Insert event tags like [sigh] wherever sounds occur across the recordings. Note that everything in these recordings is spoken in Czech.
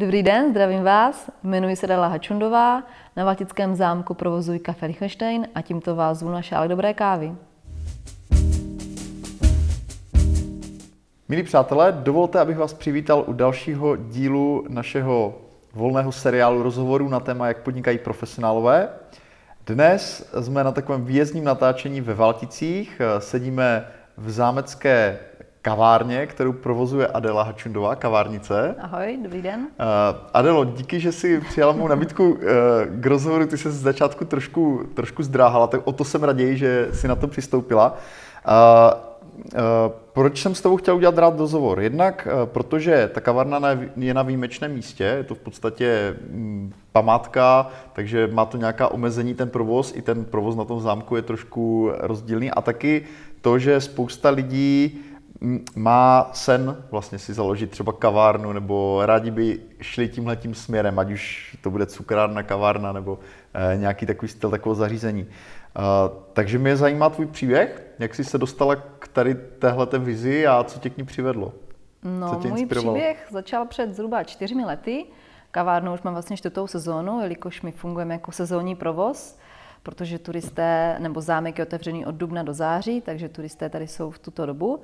Dobrý den, zdravím vás. Jmenuji se Dala Hačundová. Na Valtickém zámku provozuji kafe Lichtenstein a tímto vás zvu na šálek dobré kávy. Milí přátelé, dovolte, abych vás přivítal u dalšího dílu našeho volného seriálu rozhovorů na téma, jak podnikají profesionálové. Dnes jsme na takovém výjezdním natáčení ve Valticích. Sedíme v zámecké kavárně, kterou provozuje Adela Hačundová, kavárnice. Ahoj, dobrý den. Uh, Adelo, díky, že jsi přijala mou nabídku uh, k rozhovoru. Ty se z začátku trošku, trošku zdráhala, tak o to jsem raději, že si na to přistoupila. Uh, Uh, proč jsem s tebou chtěl udělat rád rozhovor? Jednak uh, protože ta kavárna je na výjimečném místě, je to v podstatě mm, památka, takže má to nějaká omezení ten provoz, i ten provoz na tom zámku je trošku rozdílný a taky to, že spousta lidí má sen vlastně si založit třeba kavárnu, nebo rádi by šli tímhle tím směrem, ať už to bude cukrárna, kavárna, nebo eh, nějaký takový styl takového zařízení. Eh, takže mě zajímá tvůj příběh, jak jsi se dostala k tady téhle vizi a co tě k ní přivedlo? No, co tě můj příběh začal před zhruba čtyřmi lety. Kavárnu už mám vlastně čtvrtou sezónu, jelikož my fungujeme jako sezónní provoz, protože turisté, nebo zámek je otevřený od dubna do září, takže turisté tady jsou v tuto dobu.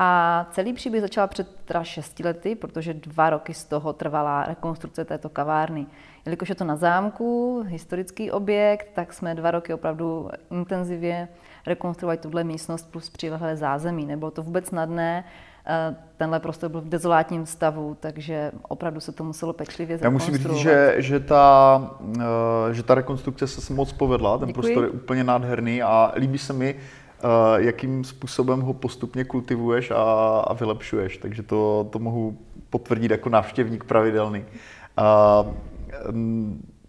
A celý příběh začal před teda šesti lety, protože dva roky z toho trvala rekonstrukce této kavárny. Jelikož je to na zámku, historický objekt, tak jsme dva roky opravdu intenzivně rekonstruovali tuhle místnost plus přilehlé zázemí. Nebylo to vůbec snadné, eh, tenhle prostor byl v dezolátním stavu, takže opravdu se to muselo pečlivě Já musím říct, že, že, ta, eh, že ta rekonstrukce se moc povedla, ten Děkuji. prostor je úplně nádherný a líbí se mi, jakým způsobem ho postupně kultivuješ a, a vylepšuješ. Takže to, to mohu potvrdit jako návštěvník pravidelný. Uh,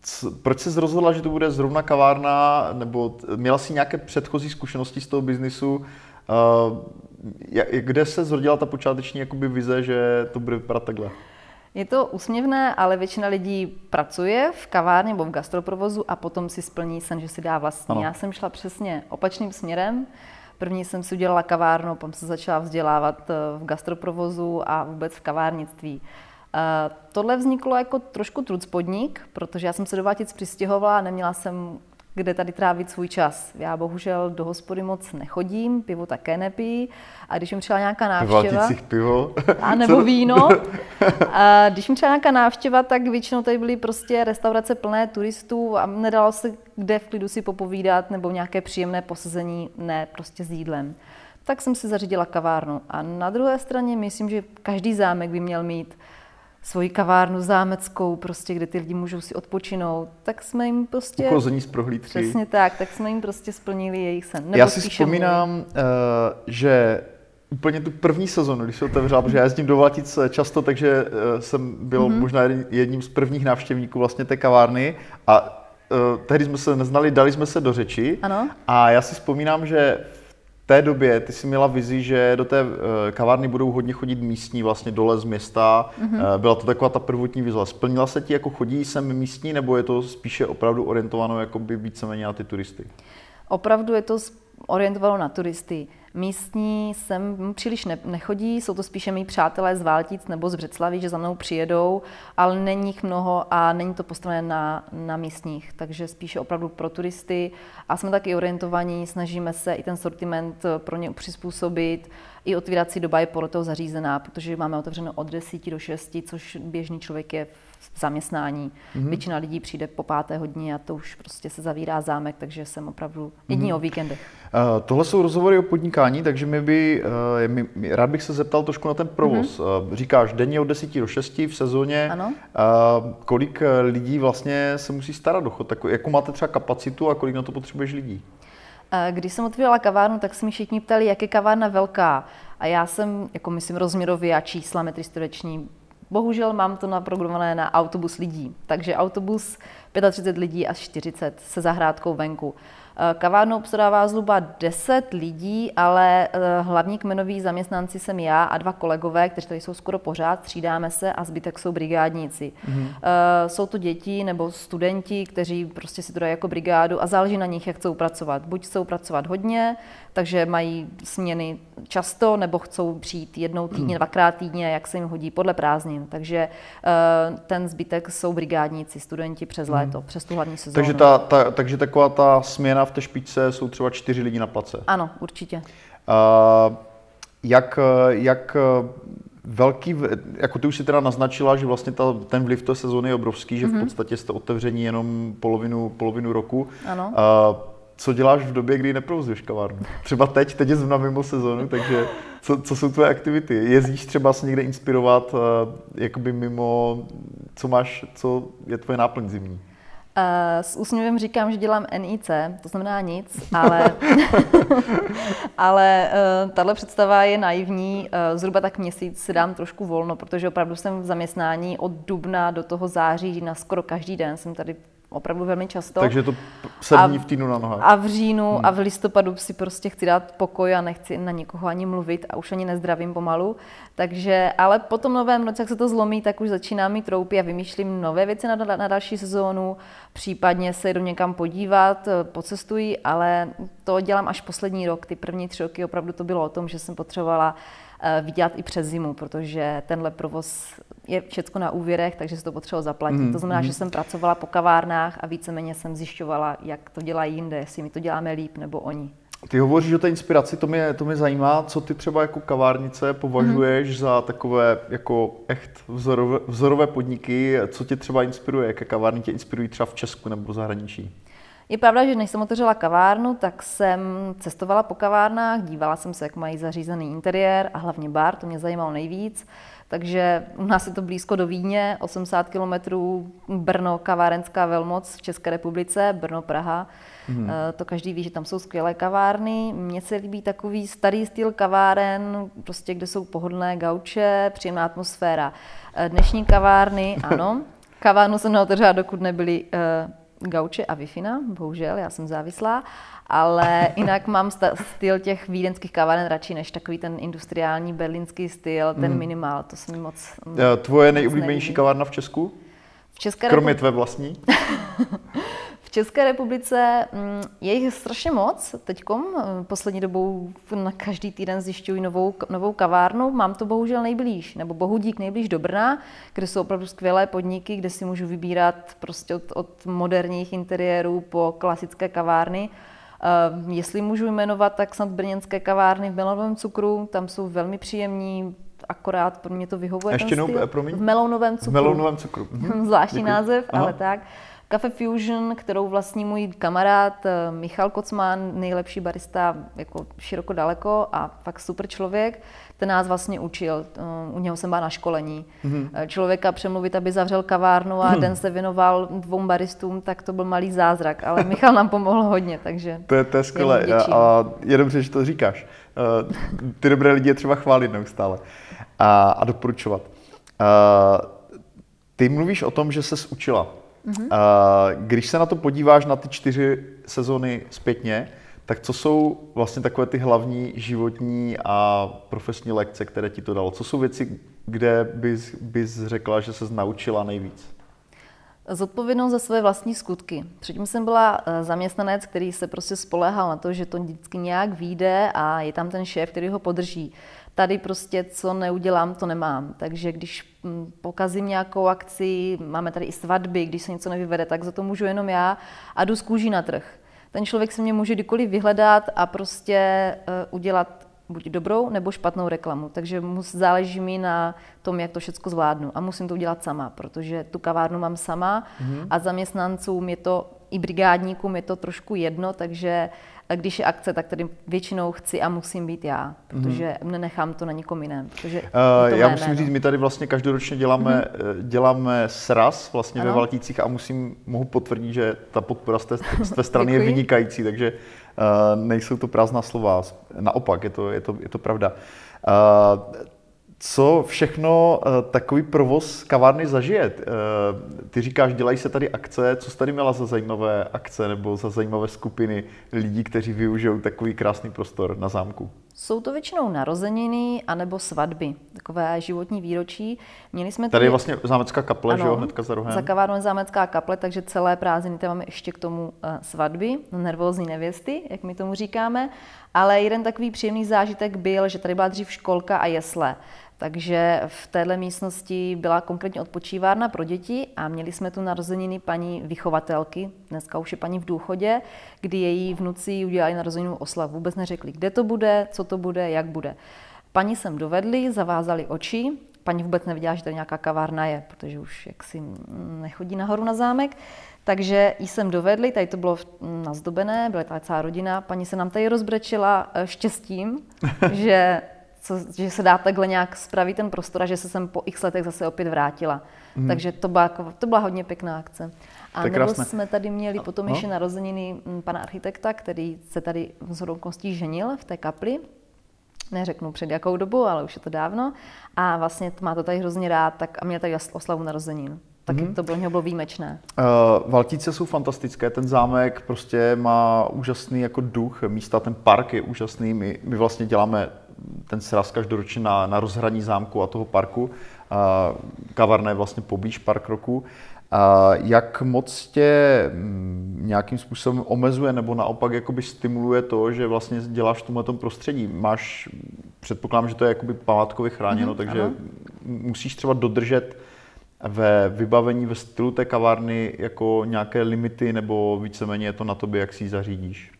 c, proč jsi rozhodla, že to bude zrovna kavárna, nebo měla jsi nějaké předchozí zkušenosti z toho biznisu? Uh, kde se zrodila ta počáteční jakoby vize, že to bude vypadat takhle? Je to úsměvné, ale většina lidí pracuje v kavárně nebo v gastroprovozu a potom si splní sen, že si dá vlastní. Ano. Já jsem šla přesně opačným směrem. První jsem si udělala kavárnu, potom se začala vzdělávat eh, v gastroprovozu a vůbec v kavárnictví. Uh, tohle vzniklo jako trošku trucpodnik, protože já jsem se do Vátic přistěhovala a neměla jsem kde tady trávit svůj čas. Já bohužel do hospody moc nechodím, pivo také nepí. A když mi třeba nějaká návštěva... pivo? [laughs] A nebo víno. [laughs] A když mi třeba nějaká návštěva, tak většinou tady byly prostě restaurace plné turistů a nedalo se kde v klidu si popovídat nebo nějaké příjemné posazení, ne prostě s jídlem. Tak jsem si zařídila kavárnu. A na druhé straně myslím, že každý zámek by měl mít svoji kavárnu zámeckou, prostě, kde ty lidi můžou si odpočinout, tak jsme jim prostě... Uchození z prohlídky. Přesně tak, tak jsme jim prostě splnili jejich sen. Nebo Já si vzpomínám, můj. Eh, že úplně tu první sezonu, když se otevřela, protože já jezdím do Vlatic často, takže eh, jsem byl mm-hmm. možná jedním z prvních návštěvníků vlastně té kavárny a uh, tehdy jsme se neznali, dali jsme se do řeči. Ano. A já si vzpomínám, že té době ty jsi měla vizi, že do té eh, kavárny budou hodně chodit místní vlastně dole z města. Mm-hmm. Byla to taková ta prvotní vize. Splnila se ti, jako chodí sem místní, nebo je to spíše opravdu orientováno jako by víceméně na ty turisty? Opravdu je to orientováno na turisty. Místní sem příliš ne, nechodí, jsou to spíše mý přátelé z Váltic nebo z Břeclaví, že za mnou přijedou, ale není jich mnoho a není to postavené na, na místních, takže spíše opravdu pro turisty. A jsme taky orientovaní, snažíme se i ten sortiment pro ně přizpůsobit, i otvírací doba je podle toho zařízená, protože máme otevřeno od 10 do 6, což běžný člověk je v zaměstnání. Mm-hmm. Většina lidí přijde po páté hodině a to už prostě se zavírá zámek, takže jsem opravdu jední mm-hmm. o víkendech. Uh, tohle jsou rozhovory o podnikání, takže mi by, uh, mi, rád bych se zeptal trošku na ten provoz. Mm-hmm. Uh, říkáš denně od 10 do 6 v sezóně. Ano. Uh, kolik lidí vlastně se musí starat o chod? Tak, jakou máte třeba kapacitu a kolik na to potřebuješ lidí? Když jsem otvírala kavárnu, tak se mi všichni ptali, jak je kavárna velká. A já jsem, jako myslím, rozměrově a čísla metry čtvereční, bohužel mám to naprogramované na autobus lidí. Takže autobus 35 lidí až 40 se zahrádkou venku. Kavárnu obstarává zhruba 10 lidí, ale hlavní kmenoví zaměstnanci jsem já a dva kolegové, kteří tady jsou skoro pořád, střídáme se a zbytek jsou brigádníci. Mm-hmm. Jsou to děti nebo studenti, kteří prostě si to dají jako brigádu a záleží na nich, jak chcou pracovat. Buď chcou pracovat hodně, takže mají směny často, nebo chcou přijít jednou týdně, dvakrát týdně, jak se jim hodí podle prázdnin. Takže uh, ten zbytek jsou brigádníci, studenti přes hmm. léto, přes tu hlavní sezónu. Takže, ta, ta, takže taková ta směna v té špičce jsou třeba čtyři lidi na place? Ano, určitě. Uh, jak, jak velký, jako ty už si teda naznačila, že vlastně ta, ten vliv té sezóny je obrovský, že mm-hmm. v mhm. podstatě jste otevření jenom polovinu, polovinu roku. Ano. Uh, co děláš v době, kdy neprovozuješ kavárnu? Třeba teď, teď je zrovna mimo sezónu, takže co, co jsou tvoje aktivity? Jezdíš třeba se někde inspirovat, uh, jakoby mimo, co máš, co je tvoje náplň zimní? Uh, s úsměvem říkám, že dělám NIC, to znamená nic, ale, [laughs] ale uh, tahle představa je naivní. Uh, zhruba tak měsíc si dám trošku volno, protože opravdu jsem v zaměstnání od dubna do toho září na skoro každý den. Jsem tady opravdu velmi často. Takže to sedm dní v týdnu na nohách. A v říjnu hmm. a v listopadu si prostě chci dát pokoj a nechci na nikoho ani mluvit a už ani nezdravím pomalu. Takže, ale po tom novém roce, jak se to zlomí, tak už začínám mít troupy a vymýšlím nové věci na, na další sezónu, případně se jdu někam podívat, eh, pocestuji, ale to dělám až poslední rok. Ty první tři roky opravdu to bylo o tom, že jsem potřebovala vydělat i přes zimu, protože tenhle provoz je všechno na úvěrech, takže se to potřeba zaplatit. Mm, to znamená, mm. že jsem pracovala po kavárnách a víceméně jsem zjišťovala, jak to dělají jinde, jestli my to děláme líp nebo oni. Ty hovoříš o té inspiraci, to mě, to mě zajímá, co ty třeba jako kavárnice považuješ mm. za takové jako echt vzorové, vzorové podniky, co tě třeba inspiruje, jaké kavárny tě inspirují třeba v Česku nebo v zahraničí? Je pravda, že než jsem otevřela kavárnu, tak jsem cestovala po kavárnách, dívala jsem se, jak mají zařízený interiér a hlavně bar, to mě zajímalo nejvíc. Takže u nás je to blízko do Vídně, 80 km Brno, kavárenská velmoc v České republice, Brno, Praha. Hmm. To každý ví, že tam jsou skvělé kavárny. Mně se líbí takový starý styl kaváren, prostě kde jsou pohodlné gauče, příjemná atmosféra. Eh, dnešní kavárny, [laughs] ano. Kavárnu jsem neotevřela, dokud nebyly uh, gauče a wi bohužel, já jsem závislá, ale jinak mám styl těch vídeňských kaváren radši než takový ten industriální berlínský styl, ten mm. minimál, to se mi moc Tvoje nejoblíbenější kavárna v Česku? V České Kromě tvé vlastní? [laughs] V České republice mm, je jich strašně moc. Teď eh, poslední dobou na každý týden zjišťuji novou, novou kavárnu. Mám to bohužel nejblíž, nebo bohudík nejblíž do Brna, kde jsou opravdu skvělé podniky, kde si můžu vybírat prostě od, od moderních interiérů po klasické kavárny. Uh, jestli můžu jmenovat, tak snad brněnské kavárny v melonovém cukru, tam jsou velmi příjemní, akorát pro mě to vyhovuje. Ještě jednou, promiň? V melounovém cukru. V melounovém cukru. Mhm. [laughs] Zvláštní Děkuji. název, Aha. ale tak. Cafe Fusion, kterou vlastní můj kamarád eh, Michal Kocman, nejlepší barista jako široko daleko a fakt super člověk, ten nás vlastně učil. Eh, u něho jsem byla na školení. Mm-hmm. Člověka přemluvit, aby zavřel kavárnu a mm-hmm. den se věnoval dvou baristům, tak to byl malý zázrak, ale Michal nám pomohl hodně, takže To je, to je skvělé a je dobře, že to říkáš. Ty dobré lidi je třeba chválit neustále a, a doporučovat. Ty mluvíš o tom, že se učila. Mm-hmm. Když se na to podíváš na ty čtyři sezony zpětně, tak co jsou vlastně takové ty hlavní životní a profesní lekce, které ti to dalo? Co jsou věci, kde bys, bys řekla, že se naučila nejvíc? Zodpovědnost za své vlastní skutky. Předtím jsem byla eh, zaměstnanec, který se prostě spolehal na to, že to vždycky nějak vyjde a je tam ten šéf, který ho podrží tady prostě co neudělám, to nemám. Takže když mm, pokazím nějakou akci, máme tady i svatby, když se něco nevyvede, tak za to můžu jenom já a jdu z kůží na trh. Ten člověk se mě může kdykoliv vyhledat a prostě uh, udělat buď dobrou nebo špatnou reklamu. Takže mu záleží mi na tom, jak to všechno zvládnu. A musím to udělat sama, protože tu kavárnu mám sama mm-hmm. a zaměstnancům je to, i brigádníkům je to trošku jedno, takže když je akce, tak tady většinou chci a musím být já, protože mm-hmm. nenechám to na nikom jiném. Protože uh, já musím jméno. říct, my tady vlastně každoročně děláme, mm-hmm. děláme sraz vlastně ano. ve Valtících a musím, mohu potvrdit, že ta podpora z té, z té [laughs] strany je vynikající, takže uh, nejsou to prázdná slova. Naopak, je to, je to, je to pravda. Uh, co všechno uh, takový provoz kavárny zažije? Uh, ty říkáš, dělají se tady akce, co jsi tady měla za zajímavé akce nebo za zajímavé skupiny lidí, kteří využijou takový krásný prostor na zámku? Jsou to většinou narozeniny anebo svatby, takové životní výročí. Měli jsme tady, tady je vlastně zámecká kaple, ano, že jo, hnedka za rohem. Za kavárnou zámecká kaple, takže celé prázdniny tam máme ještě k tomu uh, svatby, nervózní nevěsty, jak my tomu říkáme. Ale jeden takový příjemný zážitek byl, že tady byla dřív školka a jesle. Takže v téhle místnosti byla konkrétně odpočívárna pro děti a měli jsme tu narozeniny paní vychovatelky, dneska už je paní v důchodě, kdy její vnuci udělali narozeninu oslavu. Vůbec neřekli, kde to bude, co to bude, jak bude. Paní sem dovedli, zavázali oči, paní vůbec neviděla, že to nějaká kavárna je, protože už jaksi nechodí nahoru na zámek. Takže jí jsem dovedli, tady to bylo nazdobené, byla tady celá rodina, paní se nám tady rozbrečila eh, štěstím, [laughs] že co, že se dá takhle nějak spravit ten prostor a že se sem po x letech zase opět vrátila. Mm. Takže to byla, jako, to byla hodně pěkná akce. A nebo krásné. jsme tady měli potom no. ještě narozeniny mm, pana architekta, který se tady z okolností ženil v té kapli. Neřeknu před jakou dobu, ale už je to dávno. A vlastně má to tady hrozně rád tak a měl tady oslavu narozenin taky mm-hmm. to bylo, bylo výjimečné. Uh, Valtíce jsou fantastické, ten zámek prostě má úžasný jako duch, místa, ten park je úžasný, my, my vlastně děláme ten sraz každoročně na, na rozhraní zámku a toho parku. Kavarna je vlastně poblíž park roku. A jak moc tě mm, nějakým způsobem omezuje nebo naopak jakoby stimuluje to, že vlastně děláš v tomhle prostředí? Máš, předpokládám, že to je jakoby památkově chráněno, mm, takže ano. musíš třeba dodržet ve vybavení, ve stylu té kavárny jako nějaké limity nebo víceméně je to na tobě, jak si ji zařídíš?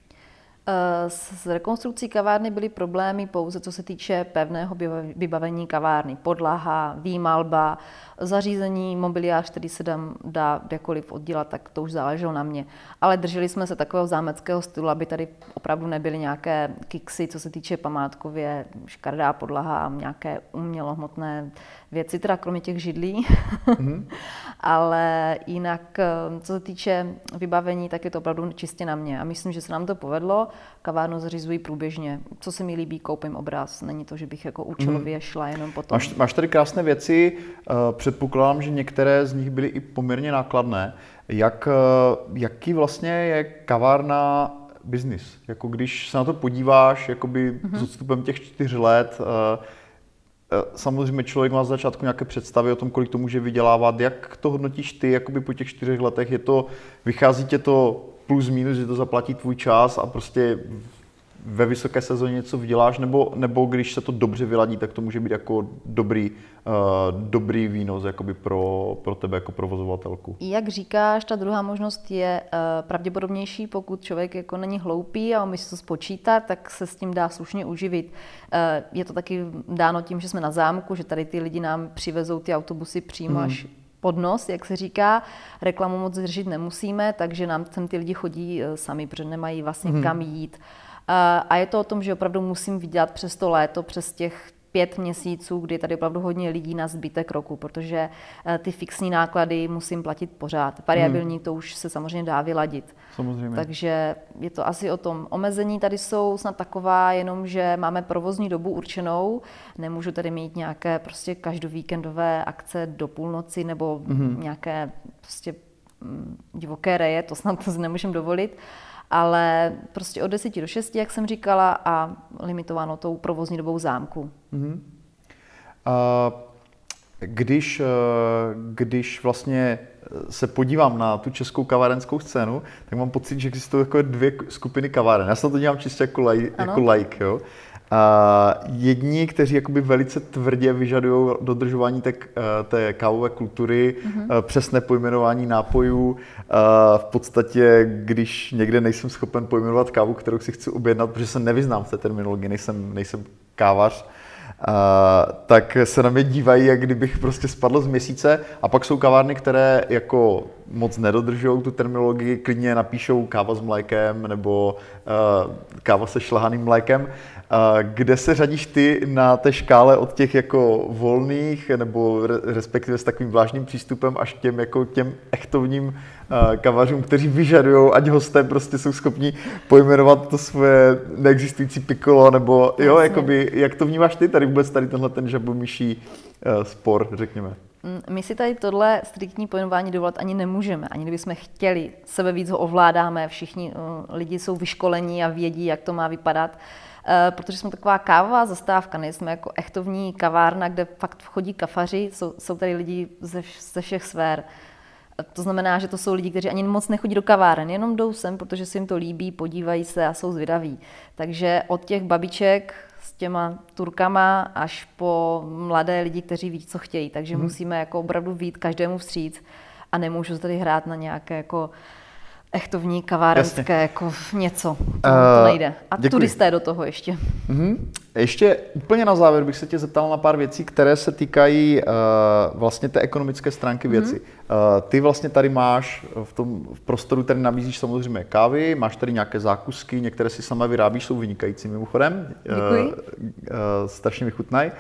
Eh, s rekonstrukcí kavárny byly problémy pouze co se týče pevného vybavení kavárny. Podlaha, výmalba, zařízení, mobiliář, který se dám, dá kdekoliv oddělat, tak to už záleželo na mě. Ale drželi jsme se takového zámeckého stylu, aby tady opravdu nebyly nějaké kiksy, co se týče památkově, škardá podlaha, nějaké umělohmotné věci, teda kromě těch židlí. Mm-hmm. [laughs] Ale jinak, eh, co se týče vybavení, tak je to opravdu čistě na mě. A myslím, že se nám to povedlo. Kavárnu zařizují průběžně. Co se mi líbí, koupím obraz. Není to, že bych jako účelově mm-hmm. šla jenom potom. Máš, máš tady krásné věci. Eh, předpokládám, že některé z nich byly i poměrně nákladné. Jak, eh, jaký vlastně je kavárna biznis? Jako když se na to podíváš jakoby mm-hmm. s odstupem těch čtyř let, Eh, samozřejmě člověk má z začátku nějaké představy o tom, kolik to může vydělávat. Jak to hodnotíš ty jakoby po těch čtyřech letech? Je to, vychází tě to plus minus, že to zaplatí tvůj čas a prostě ve vysoké sezóně něco vyděláš, nebo, nebo když se to dobře vyladí, tak to může být jako dobrý, uh, dobrý výnos jakoby pro, pro tebe jako provozovatelku. Jak říkáš, ta druhá možnost je uh, pravděpodobnější, pokud člověk jako není hloupý a umí si to spočítat, tak se s tím dá slušně uživit. Uh, je to taky dáno tím, že jsme na zámku, že tady ty lidi nám přivezou ty autobusy přímo hmm. až pod nos, jak se říká. Reklamu moc řešit nemusíme, takže nám sem ty lidi chodí sami, protože nemají vlastně hmm. kam jít. Uh, a je to o tom, že opravdu musím vydělat přes to léto, přes těch pět měsíců, kdy tady opravdu hodně lidí na zbytek roku, protože eh, ty fixní náklady musím platit pořád. Variabilní hmm. to už se samozřejmě dá vyladit. Samozřejmě. Takže je to asi o tom. Omezení tady jsou snad taková, jenom že máme provozní dobu určenou. Nemůžu tady mít nějaké prostě každovíkendové akce do půlnoci nebo hmm. nějaké prostě divoké reje, to snad [laughs] to nemůžeme dovolit ale prostě od 10 do 6, jak jsem říkala, a limitováno tou provozní dobou zámku. Mm-hmm. Uh, když, když vlastně se podívám na tu českou kavárenskou scénu, tak mám pocit, že existují jako dvě skupiny kaváren. Já se to dělám čistě jako, laj, jako like, jo. A jedni, kteří jakoby velice tvrdě vyžadují dodržování té, eh, té kávové kultury, mm-hmm. přesné pojmenování nápojů. V podstatě, když někde nejsem schopen pojmenovat kávu, kterou si chci objednat, protože se nevyznám v té terminologii, nejsem, nejsem kávař, a, tak se na mě dívají, jak kdybych prostě spadl z měsíce. A pak jsou kavárny, které jako moc nedodržují tu terminologii, klidně napíšou káva s mlékem nebo uh, káva se šlahaným mlékem. Kde se řadíš ty na té škále od těch jako volných nebo re, respektive s takovým vlážným přístupem až k těm jako těm echtovním uh, kavařům, kteří vyžadují, ať hosté prostě jsou schopni pojmenovat to svoje neexistující pikolo, nebo jo, jakoby, jak to vnímáš ty tady vůbec tady tenhle ten žabomyší uh, spor, řekněme? Mm, my si tady tohle striktní pojmenování dovolat ani nemůžeme, ani kdybychom chtěli. Sebe víc ho ovládáme, všichni uh, lidi jsou vyškolení a vědí, jak to má vypadat. Uh, protože jsme taková kávová zastávka, nejsme jako echtovní kavárna, kde fakt vchodí kafaři, jsou, jsou tady lidi ze, ze všech sfér. To znamená, že to jsou lidi, kteří ani moc nechodí do kaváren, jenom jdou sem, protože se jim to líbí, podívají se a jsou zvědaví. Takže od těch babiček s těma Turkama až po mladé lidi, kteří ví, co chtějí. Takže hmm. musíme jako opravdu vít každému vstříc a nemůžu tady hrát na nějaké jako echtovní kavárenské Jasně. jako něco. To, uh, to nejde. A děkuji. turisté do toho ještě. Uh-huh. Ještě úplně na závěr bych se tě zeptal na pár věcí, které se týkají uh, vlastně té ekonomické stránky uh-huh. věci. Uh, ty vlastně tady máš v tom v prostoru, tady nabízíš samozřejmě kávy, máš tady nějaké zákusky, některé si sama vyrábíš, jsou vynikající mimochodem. Děkuji. Uh, uh, strašně mi chutnají.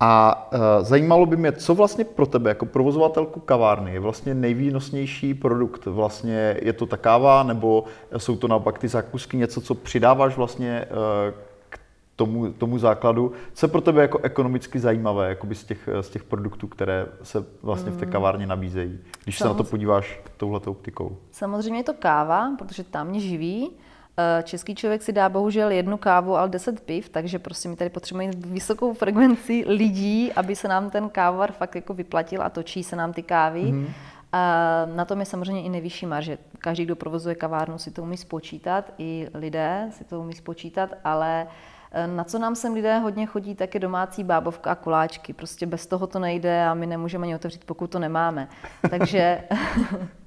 A uh, zajímalo by mě, co vlastně pro tebe jako provozovatelku kavárny je vlastně nejvýnosnější produkt. Vlastně je to ta káva, nebo jsou to naopak ty zákusky, něco, co přidáváš vlastně uh, k tomu, tomu základu. Co je pro tebe jako ekonomicky zajímavé jakoby z, těch, z těch produktů, které se vlastně v té mm. kavárně nabízejí, když Samozřejmě. se na to podíváš touhletou optikou? Samozřejmě je to káva, protože tam mě živí. Eh, český člověk si dá bohužel jednu kávu, ale 10 piv, takže prostě my tady potřebujeme vysokou frekvenci lidí, aby se nám ten kávovar fakt jako vyplatil a točí se nám ty kávy. Mm-hmm. A na tom je samozřejmě i nejvyšší marže. Každý, kdo provozuje kavárnu, si to umí spočítat, i lidé si to umí spočítat, ale eh, na co nám sem lidé hodně chodí, tak je domácí bábovka a koláčky. Prostě bez toho to nejde a my nemůžeme ani otevřít, pokud to nemáme. Takže [laughs]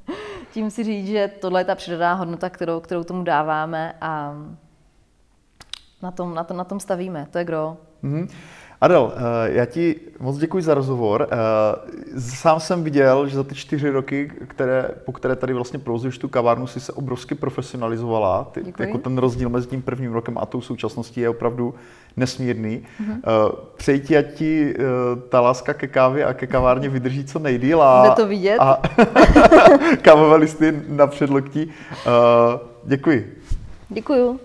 tím si říct, že tohle je ta přidaná hodnota, kterou, kterou tomu dáváme a na tom, na tom, na tom stavíme. To je gro. Mm-hmm. Adel, eh, já ti moc děkuji za rozhovor. Eh, sám jsem viděl, že za ty čtyři roky, které, po které tady vlastně provozuješ tu kavárnu, si se obrovsky profesionalizovala. Ty, jako ten rozdíl mezi tím prvním rokem a tou současností je opravdu nesmírný. Mm-hmm. Přeji ti, ať ti ta láska ke kávě a ke kavárně vydrží co nejdýl. A, Jde to vidět. A [laughs] kávové listy na předloktí. Děkuji. Děkuju.